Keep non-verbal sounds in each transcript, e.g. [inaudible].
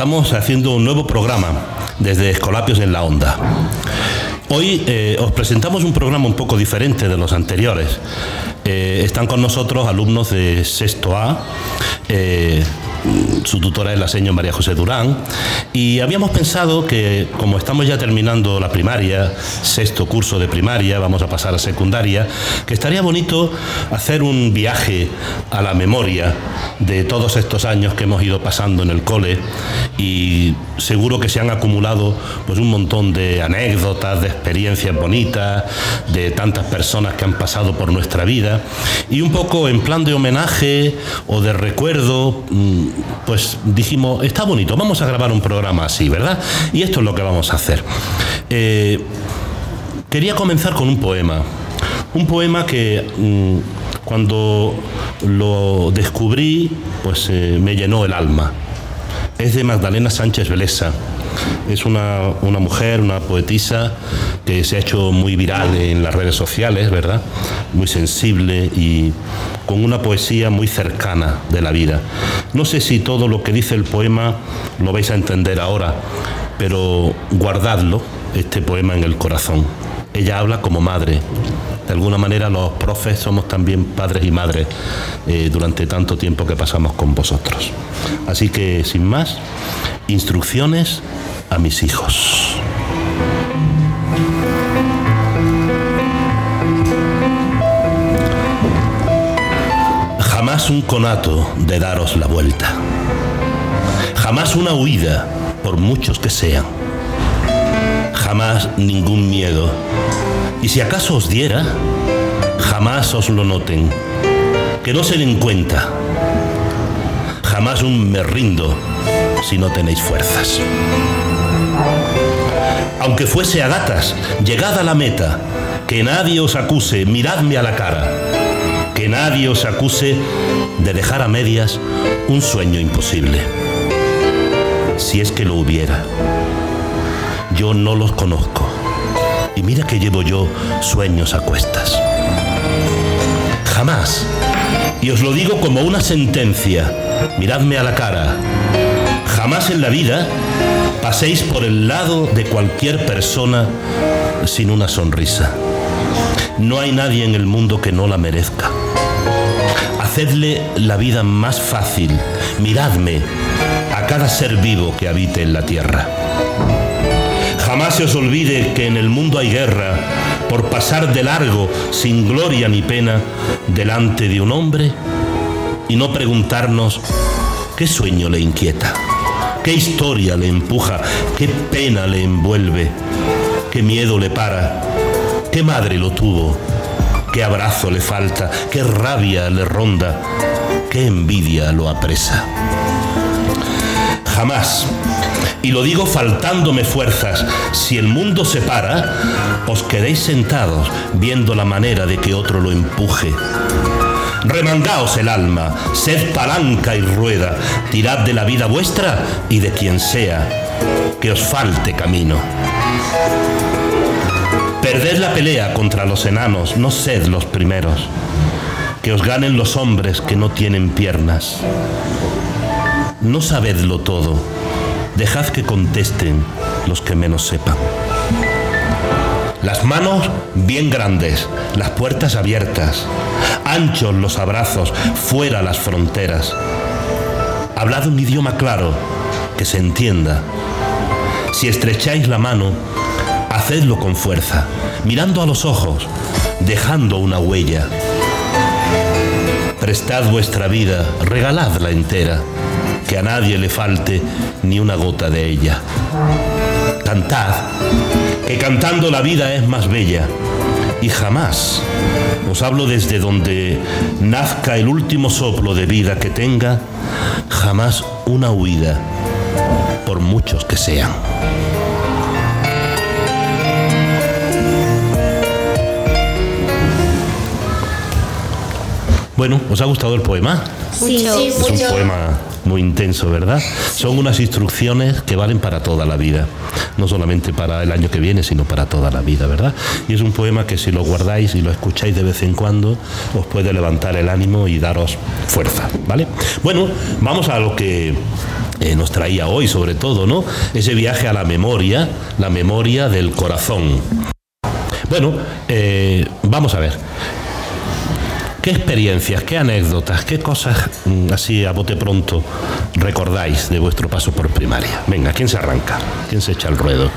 estamos haciendo un nuevo programa desde Escolapios en la Onda. Hoy eh, os presentamos un programa un poco diferente de los anteriores. Eh, están con nosotros alumnos de sexto A. Eh, su tutora es la señora María José Durán, y habíamos pensado que como estamos ya terminando la primaria, sexto curso de primaria, vamos a pasar a secundaria, que estaría bonito hacer un viaje a la memoria de todos estos años que hemos ido pasando en el cole y seguro que se han acumulado pues un montón de anécdotas, de experiencias bonitas, de tantas personas que han pasado por nuestra vida y un poco en plan de homenaje o de recuerdo mm, pues dijimos, está bonito, vamos a grabar un programa así, ¿verdad? Y esto es lo que vamos a hacer. Eh, quería comenzar con un poema. Un poema que mm, cuando lo descubrí, pues eh, me llenó el alma. Es de Magdalena Sánchez Velesa es una, mujer, una poetisa que se ha hecho muy viral en las redes sociales, ¿verdad? Muy sensible y con una poesía muy cercana de la vida. No sé si todo lo que dice el poema lo vais a entender ahora, pero guardadlo, este poema en el corazón. Ella habla como madre. De alguna manera los profes somos también padres y madres eh, durante tanto tiempo que pasamos con vosotros. Así que, sin más, instrucciones a mis hijos. Jamás un conato de daros la vuelta. Jamás una huida, por muchos que sean. Jamás ningún miedo. Y si acaso os diera, jamás os lo noten. Que no se den cuenta. Jamás un me rindo si no tenéis fuerzas. Aunque fuese a gatas, llegad a la meta, que nadie os acuse, miradme a la cara, que nadie os acuse de dejar a medias un sueño imposible. Si es que lo hubiera. Yo no los conozco. Y mira que llevo yo sueños a cuestas. Jamás. Y os lo digo como una sentencia. Miradme a la cara. Jamás en la vida paséis por el lado de cualquier persona sin una sonrisa. No hay nadie en el mundo que no la merezca. Hacedle la vida más fácil. Miradme a cada ser vivo que habite en la tierra. Jamás se os olvide que en el mundo hay guerra por pasar de largo, sin gloria ni pena, delante de un hombre y no preguntarnos qué sueño le inquieta. ¿Qué historia le empuja? ¿Qué pena le envuelve? ¿Qué miedo le para? ¿Qué madre lo tuvo? ¿Qué abrazo le falta? ¿Qué rabia le ronda? ¿Qué envidia lo apresa? Jamás, y lo digo faltándome fuerzas, si el mundo se para, os quedéis sentados viendo la manera de que otro lo empuje Remangaos el alma, sed palanca y rueda, tirad de la vida vuestra y de quien sea, que os falte camino. Perded la pelea contra los enanos, no sed los primeros, que os ganen los hombres que no tienen piernas. No sabedlo todo, dejad que contesten los que menos sepan. Las manos bien grandes, las puertas abiertas, anchos los abrazos, fuera las fronteras. Hablad un idioma claro, que se entienda. Si estrecháis la mano, hacedlo con fuerza, mirando a los ojos, dejando una huella. Prestad vuestra vida, regaladla entera, que a nadie le falte ni una gota de ella. Cantad que cantando la vida es más bella. Y jamás, os hablo desde donde nazca el último soplo de vida que tenga, jamás una huida, por muchos que sean. Bueno, ¿os ha gustado el poema? Sí, es un poema muy intenso, ¿verdad? Son unas instrucciones que valen para toda la vida, no solamente para el año que viene, sino para toda la vida, ¿verdad? Y es un poema que si lo guardáis y lo escucháis de vez en cuando, os puede levantar el ánimo y daros fuerza, ¿vale? Bueno, vamos a lo que eh, nos traía hoy sobre todo, ¿no? Ese viaje a la memoria, la memoria del corazón. Bueno, eh, vamos a ver. ¿Qué experiencias, qué anécdotas, qué cosas mm, así a bote pronto recordáis de vuestro paso por primaria? Venga, ¿quién se arranca? ¿Quién se echa el ruedo?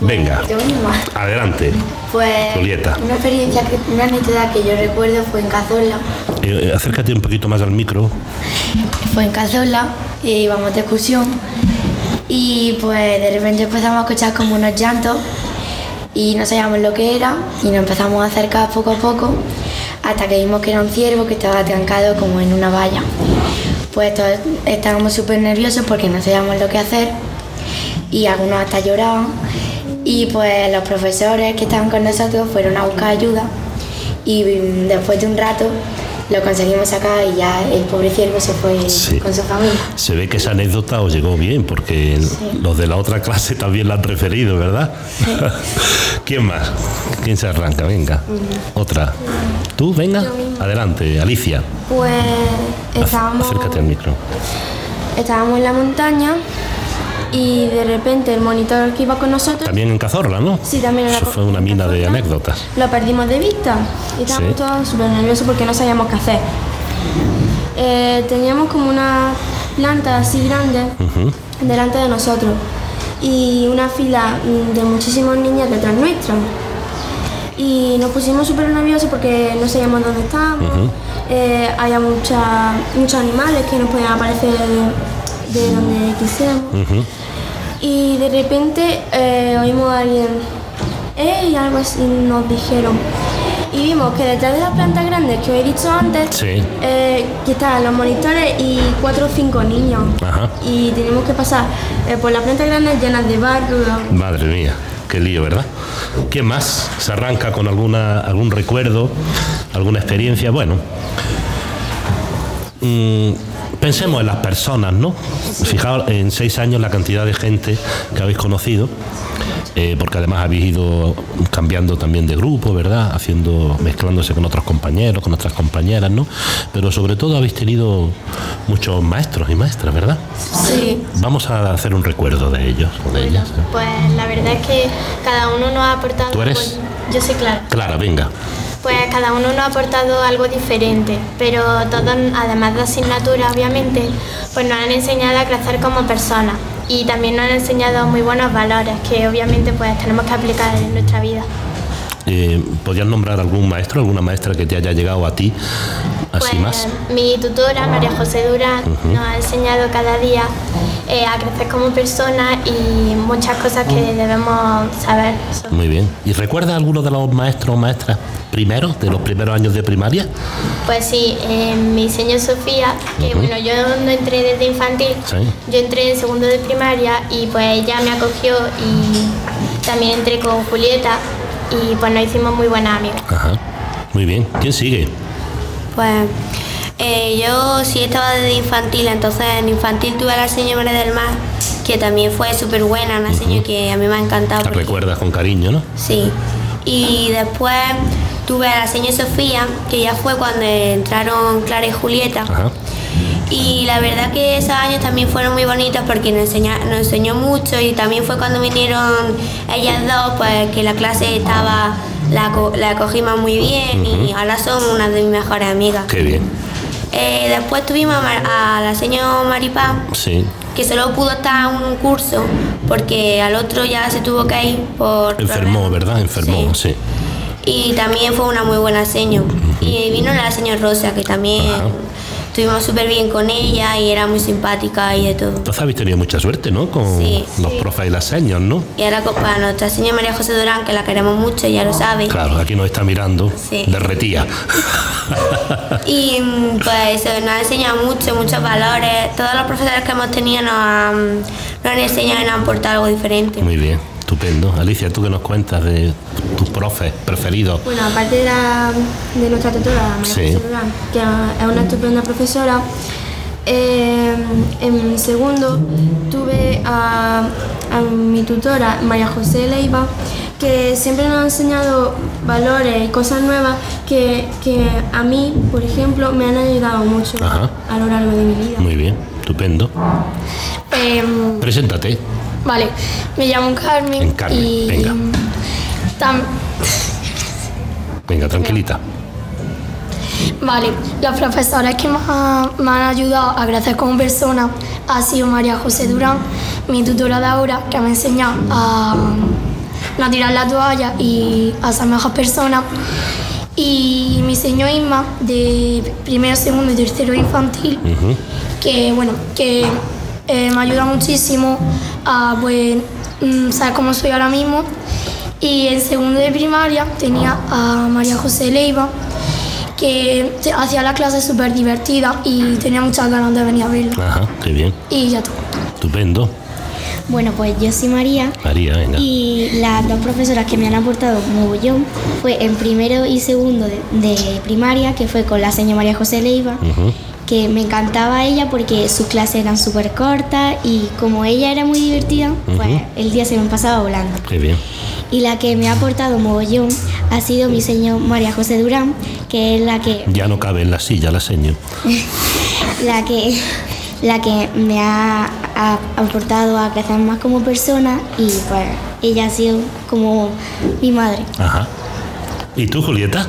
Venga, Yo misma. adelante. Pues Julieta. una experiencia, que, una anécdota que yo recuerdo fue en Cazorla. Eh, acércate un poquito más al micro. Fue en Cazorla, y íbamos de excursión y pues de repente empezamos a escuchar como unos llantos y no sabíamos lo que era y nos empezamos a acercar poco a poco hasta que vimos que era un ciervo que estaba atrancado como en una valla. Pues todos estábamos súper nerviosos porque no sabíamos lo que hacer y algunos hasta lloraban y pues los profesores que estaban con nosotros fueron a buscar ayuda y mm, después de un rato lo conseguimos sacar y ya el pobre ciervo se fue Sí. con su familia. Se ve que esa anécdota os llegó bien, porque los de la otra clase también la han referido, ¿verdad? [laughs] ¿Quién más? ¿Quién se arranca? Venga. Otra. ¿Tú? Venga. Adelante, Alicia. Pues estábamos, Acércate al micro. estábamos en la montaña y de repente el monitor que iba con nosotros, También en Cazorla, ¿no? Sí, también en la Eso fue una mina de anécdotas. lo perdimos de vista y estábamos Sí. todos súper nerviosos porque no sabíamos qué hacer. Eh, teníamos como una planta así grande delante de nosotros y una fila de muchísimos niños detrás nuestra. Y nos pusimos súper nerviosos porque no sabíamos dónde estábamos. Eh, había mucha- muchos animales que nos podían aparecer de, de donde quisiéramos. Y de repente eh, oímos a alguien, ¡eh! y algo así nos dijeron. Y vimos que detrás de las plantas grandes que os he dicho antes, Sí. eh, que estaban los monitores y cuatro o cinco niños. Ajá. Y teníamos que pasar eh, por las plantas grandes llenas de barro. Madre mía, qué lío, ¿verdad? ¿Quién más se arranca con alguna, algún recuerdo, alguna experiencia? Bueno, mm, pensemos en las personas, ¿no? Fijaos en seis años la cantidad de gente que habéis conocido, eh, porque además habéis ido cambiando también de grupo, ¿verdad? Haciendo, mezclándose con otros compañeros, con otras compañeras, ¿no? Pero sobre todo habéis tenido muchos maestros y maestras, ¿verdad? Sí. Vamos a hacer un recuerdo de ellos o de ellas. ¿eh? Pues la verdad es que cada uno nos ha aportado. ¿Tú eres? pues, yo soy Clara. Clara, venga. Pues cada uno nos ha aportado algo diferente, pero todos, además de asignaturas, obviamente, pues nos han enseñado a crecer como personas y también nos han enseñado muy buenos valores que obviamente pues tenemos que aplicar en nuestra vida. Eh, ¿Podrías nombrar algún maestro, alguna maestra que te haya llegado a ti así Pues más? mi tutora, María José Durán, nos ha enseñado cada día eh, a crecer como persona y muchas cosas que debemos saber. sobre- Muy bien. ¿Y recuerdas alguno de los maestros o maestras primeros, de los primeros años de primaria? Pues sí, eh, mi señor Sofía, que bueno, yo no entré desde infantil, Sí. yo entré en segundo de primaria y pues ella me acogió y también entré con Julieta y pues nos hicimos muy buenas amigas. Ajá. Muy bien. ¿Quién sigue? Pues eh, yo sí estaba desde infantil, entonces en infantil tuve a la señora María del Mar, que también fue súper buena, una señora que a mí me ha encantado. La porque- recuerdas con cariño, ¿no? Sí. Y después tuve a la señora Sofía, que ya fue cuando entraron Clara y Julieta. Ajá. Y la verdad que esos años también fueron muy bonitos porque nos, enseña- nos enseñó mucho y también fue cuando vinieron ellas dos, pues que la clase estaba, la, la cogimos muy bien y ahora son unas de mis mejores amigas. Qué bien. Eh, después tuvimos a, la señora Maripá, Sí. que solo pudo estar un curso porque al otro ya se tuvo que ir por... Enfermó, problemas. ¿verdad? Enfermó, sí. Y también fue una muy buena seño. Y vino la señora Rosa, que también. Estuvimos súper bien con ella y era muy simpática y de todo. Entonces habéis tenido mucha suerte, ¿no? Con Sí, los profes y las señas, ¿no? Y ahora para nuestra señora María José Durán, que la queremos mucho, ya lo sabe. Claro, aquí nos está mirando. Sí. Derretía. [laughs] Y mm, pues nos ha enseñado mucho, muchos valores. Todos los profesores que hemos tenido nos han, nos han enseñado y nos han aportado algo diferente. Muy bien. Estupendo. Alicia, ¿tú qué nos cuentas de tus profes preferidos? Bueno, aparte de, la- de nuestra tutora, María Sí. Que es una estupenda profesora, eh, en segundo tuve a, a mi tutora, María José Leiva, que siempre nos ha enseñado valores y cosas nuevas que, que a mí, por ejemplo, me han ayudado mucho Ajá. a lo largo de mi vida. Muy bien. estupendo. Em, Preséntate. Vale, me llamo Carmen. En Carmen, y venga. tam- Venga, tranquilita. Vale, los profesores que me, ha- me han ayudado a crecer como persona ha sido María José Durán, mi tutora de ahora, que me ha enseñado a no tirar la toalla y a ser mejor persona. Y mi señor Isma, de primero, segundo y tercero infantil, que bueno, que eh, me ayuda muchísimo a pues, mm, saber cómo soy ahora mismo. Y en segundo de primaria tenía a María José Leiva, que hacía la clase súper divertida y tenía muchas ganas de venir a verla. Ajá, qué bien. Y ya está. Estupendo. Bueno, pues yo soy María María, venga. y las dos profesoras que me han aportado mogollón fue en primero y segundo de, de primaria, que fue con la señora María José Leiva, Ujú. Que me encantaba ella porque sus clases eran súper cortas y como ella era muy divertida, pues el día se me pasaba volando. Qué bien. Y la que me ha aportado mogollón ha sido mi señor María José Durán, que es la que Ya no cabe en la silla, la seño. [laughs] la que, la que me ha, ha aportado a crecer más como persona y pues ella ha sido como mi madre. Ajá. ¿Y tú, Julieta?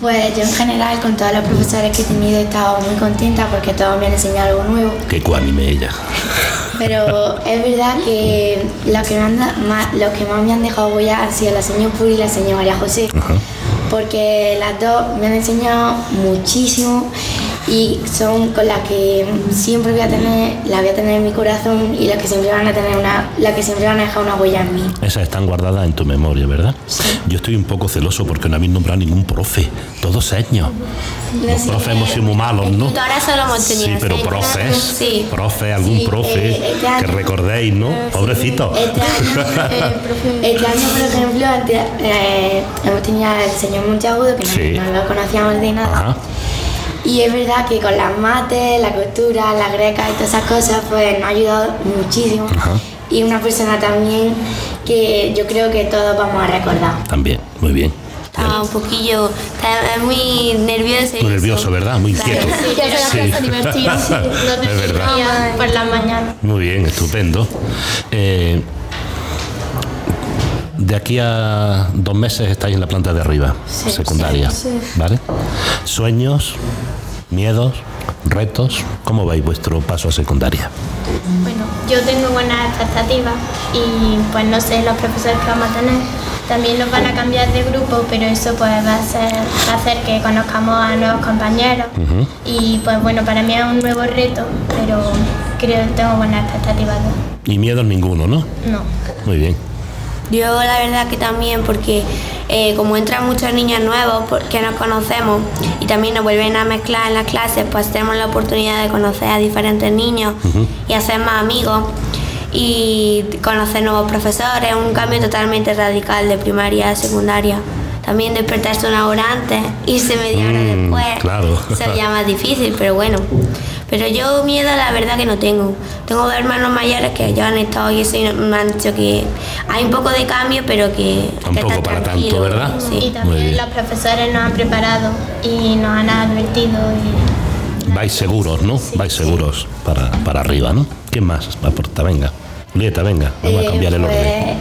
Pues yo en general con todos los profesores que he tenido he estado muy contenta porque todos me han enseñado algo nuevo. Qué cuánime ella. Pero es verdad que los que, me han da- más, los que más me han dejado huella han sido la señora Puri y la señora María José. Ajá. Porque las dos me han enseñado muchísimo y son con las que siempre voy a tener, las voy a tener en mi corazón y las que siempre van a tener una, las que siempre van a dejar una huella en mí. Esas están guardadas en tu memoria, ¿verdad? Yo estoy un poco celoso porque no habéis nombrado ningún profe. Todos años. Los profes hemos sido muy malos, ¿no? Ahora solo hemos tenido Sí, pero profes. Sí. Profe, algún Sí, profe eh, este que año- recordéis, ¿no? Pobrecito. Este año, [laughs] este año, por ejemplo, eh, hemos tenido al señor Monteagudo, que no- Sí. no, lo conocíamos de nada. Ajá. Y es verdad que con las mates, la costura, la greca y todas esas cosas, pues nos ha ayudado muchísimo. Ajá. Y una persona también que yo creo que todos vamos a recordar. También, muy bien. Estaba un poquillo, estaba muy nervioso. y Muy nervioso, ¿verdad? Muy inquieto. Clase divertida. [laughs] es verdad. Por la mañana. Muy bien, estupendo. Eh, de aquí a dos meses estáis en la planta de arriba, secundaria. ¿Vale? Sueños, miedos, retos. ¿Cómo vais vuestro paso a secundaria? Bueno, yo tengo buenas expectativas y pues no sé los profesores que vamos a tener. También nos van a cambiar de grupo, pero eso pues va a, ser, va a hacer que conozcamos a nuevos compañeros. Y pues bueno, para mí es un nuevo reto, pero creo que tengo buenas expectativas. Y miedos ninguno, ¿no? No. Muy bien. Yo la verdad que también porque eh, como entran muchos niños nuevos que nos conocemos y también nos vuelven a mezclar en las clases, pues tenemos la oportunidad de conocer a diferentes niños y hacer más amigos y conocer nuevos profesores, un cambio totalmente radical de primaria a secundaria. También despertarse una hora antes, irse media hora Mm, después. claro. Sería [laughs] más difícil, pero bueno. Pero yo miedo la verdad que no tengo. Tengo dos hermanos mayores que ya han estado y eso y me han dicho que hay un poco de cambio, pero que... Tampoco para tanto. ¿verdad? Y Sí. Muy también los profesores nos han preparado y nos han advertido. Y Vais seguros, ¿no? Vais seguros para, para arriba, ¿no? ¿Quién más aporta? Venga. Julieta, venga. Vamos a Eh, cambiar el orden. pues,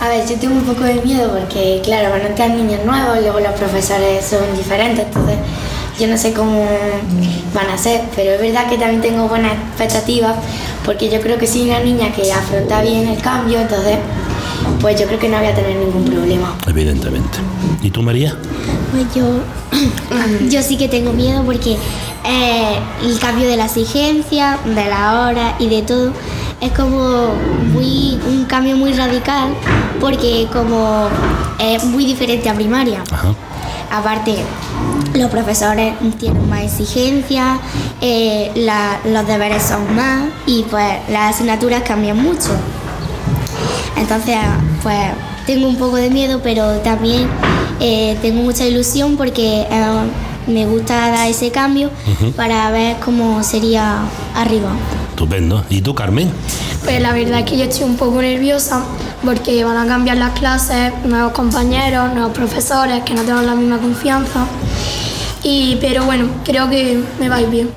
A ver, yo tengo un poco de miedo porque, claro, van a entrar niños nuevos, luego los profesores son diferentes, entonces yo no sé cómo van a ser, pero es verdad que también tengo buenas expectativas porque yo creo que soy una niña que afronta bien el cambio, entonces pues yo creo que no voy a tener ningún problema. Evidentemente. ¿Y tú, María? Pues yo, [clears throat] yo sí que tengo miedo porque eh, el cambio de la exigencia, de la hora y de todo es como muy un cambio muy radical porque como es muy diferente a primaria. Ajá. Aparte, los profesores tienen más exigencias, eh, la- los deberes son más y pues las asignaturas cambian mucho. Entonces, pues tengo un poco de miedo, pero también eh, tengo mucha ilusión porque eh, me gusta dar ese cambio para ver cómo sería arriba. Estupendo. ¿Y tú, Carmen? Pues la verdad es que yo estoy un poco nerviosa porque van a cambiar las clases, nuevos compañeros, nuevos profesores que no tengo la misma confianza. Y, pero bueno, creo que me va a ir bien.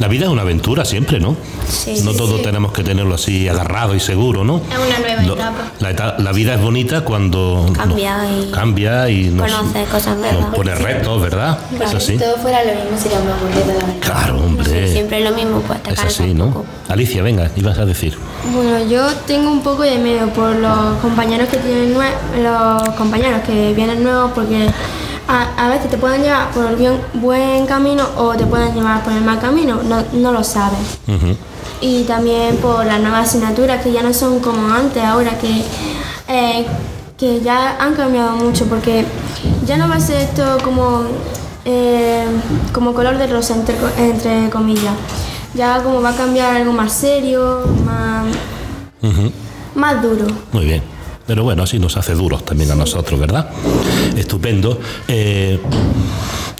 La vida es una aventura siempre, ¿no? Sí, no sí, todo tenemos que tenerlo así agarrado y seguro, ¿no? Es una nueva etapa. La, eta- la vida es bonita cuando Cambia nos- y cambia y nos, conoce cosas nos nuevas. pone retos, ¿verdad? Es así. Si todo fuera lo mismo sería la verdad. Claro, hombre. Siempre lo mismo, pues te Es así, ¿no? poco. Alicia, venga, ibas a decir. Bueno, yo tengo un poco de miedo por los compañeros que tienen nue- los compañeros que vienen nuevos porque a, a veces te pueden llevar por el bien- buen camino o te pueden llevar por el mal camino, no, no lo sabes. Y también por las nuevas asignaturas que ya no son como antes, ahora que, eh, que ya han cambiado mucho porque ya no va a ser esto como, eh, como color de rosa, entre, entre comillas. Ya como va a cambiar algo más serio, más, más duro. Muy bien. Pero bueno, así nos hace duros también a nosotros, ¿verdad? Estupendo. Eh,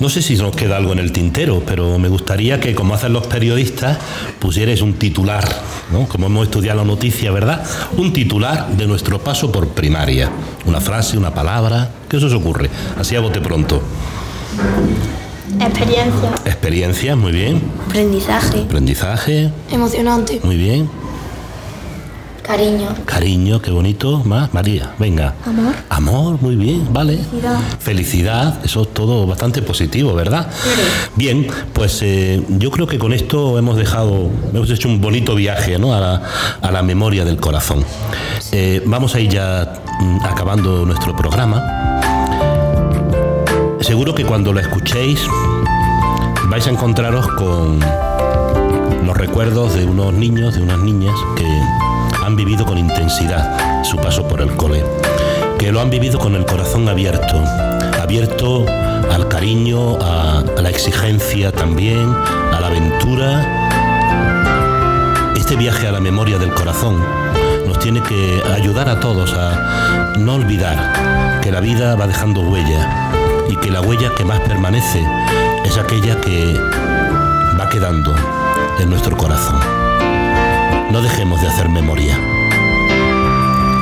no sé si nos queda algo en el tintero, pero me gustaría que, como hacen los periodistas, pusierais un titular, ¿no? Como hemos estudiado la noticia, ¿verdad? Un titular de nuestro paso por primaria. Una frase, una palabra. ¿Qué os ocurre? Así a bote pronto. Experiencia. Experiencia, muy bien. Aprendizaje. Aprendizaje, Emocionante. muy bien. Cariño. Cariño, qué bonito. Más, María, venga. Amor. Amor, muy bien, vale. Felicidad. Felicidad, eso es todo bastante positivo, ¿verdad? Bien, pues eh, yo creo que con esto hemos dejado, hemos hecho un bonito viaje ¿no? a, la, a la memoria del corazón. Eh, vamos a ir ya mm, acabando nuestro programa. Seguro que cuando lo escuchéis vais a encontraros con los recuerdos de unos niños, de unas niñas que han vivido con intensidad su paso por el cole, que lo han vivido con el corazón abierto, abierto al cariño, a, la exigencia también, a la aventura. Este viaje a la memoria del corazón nos tiene que ayudar a todos a no olvidar que la vida va dejando huella y que la huella que más permanece es aquella que va quedando en nuestro corazón. No dejemos de hacer memoria.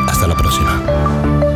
Hasta la próxima.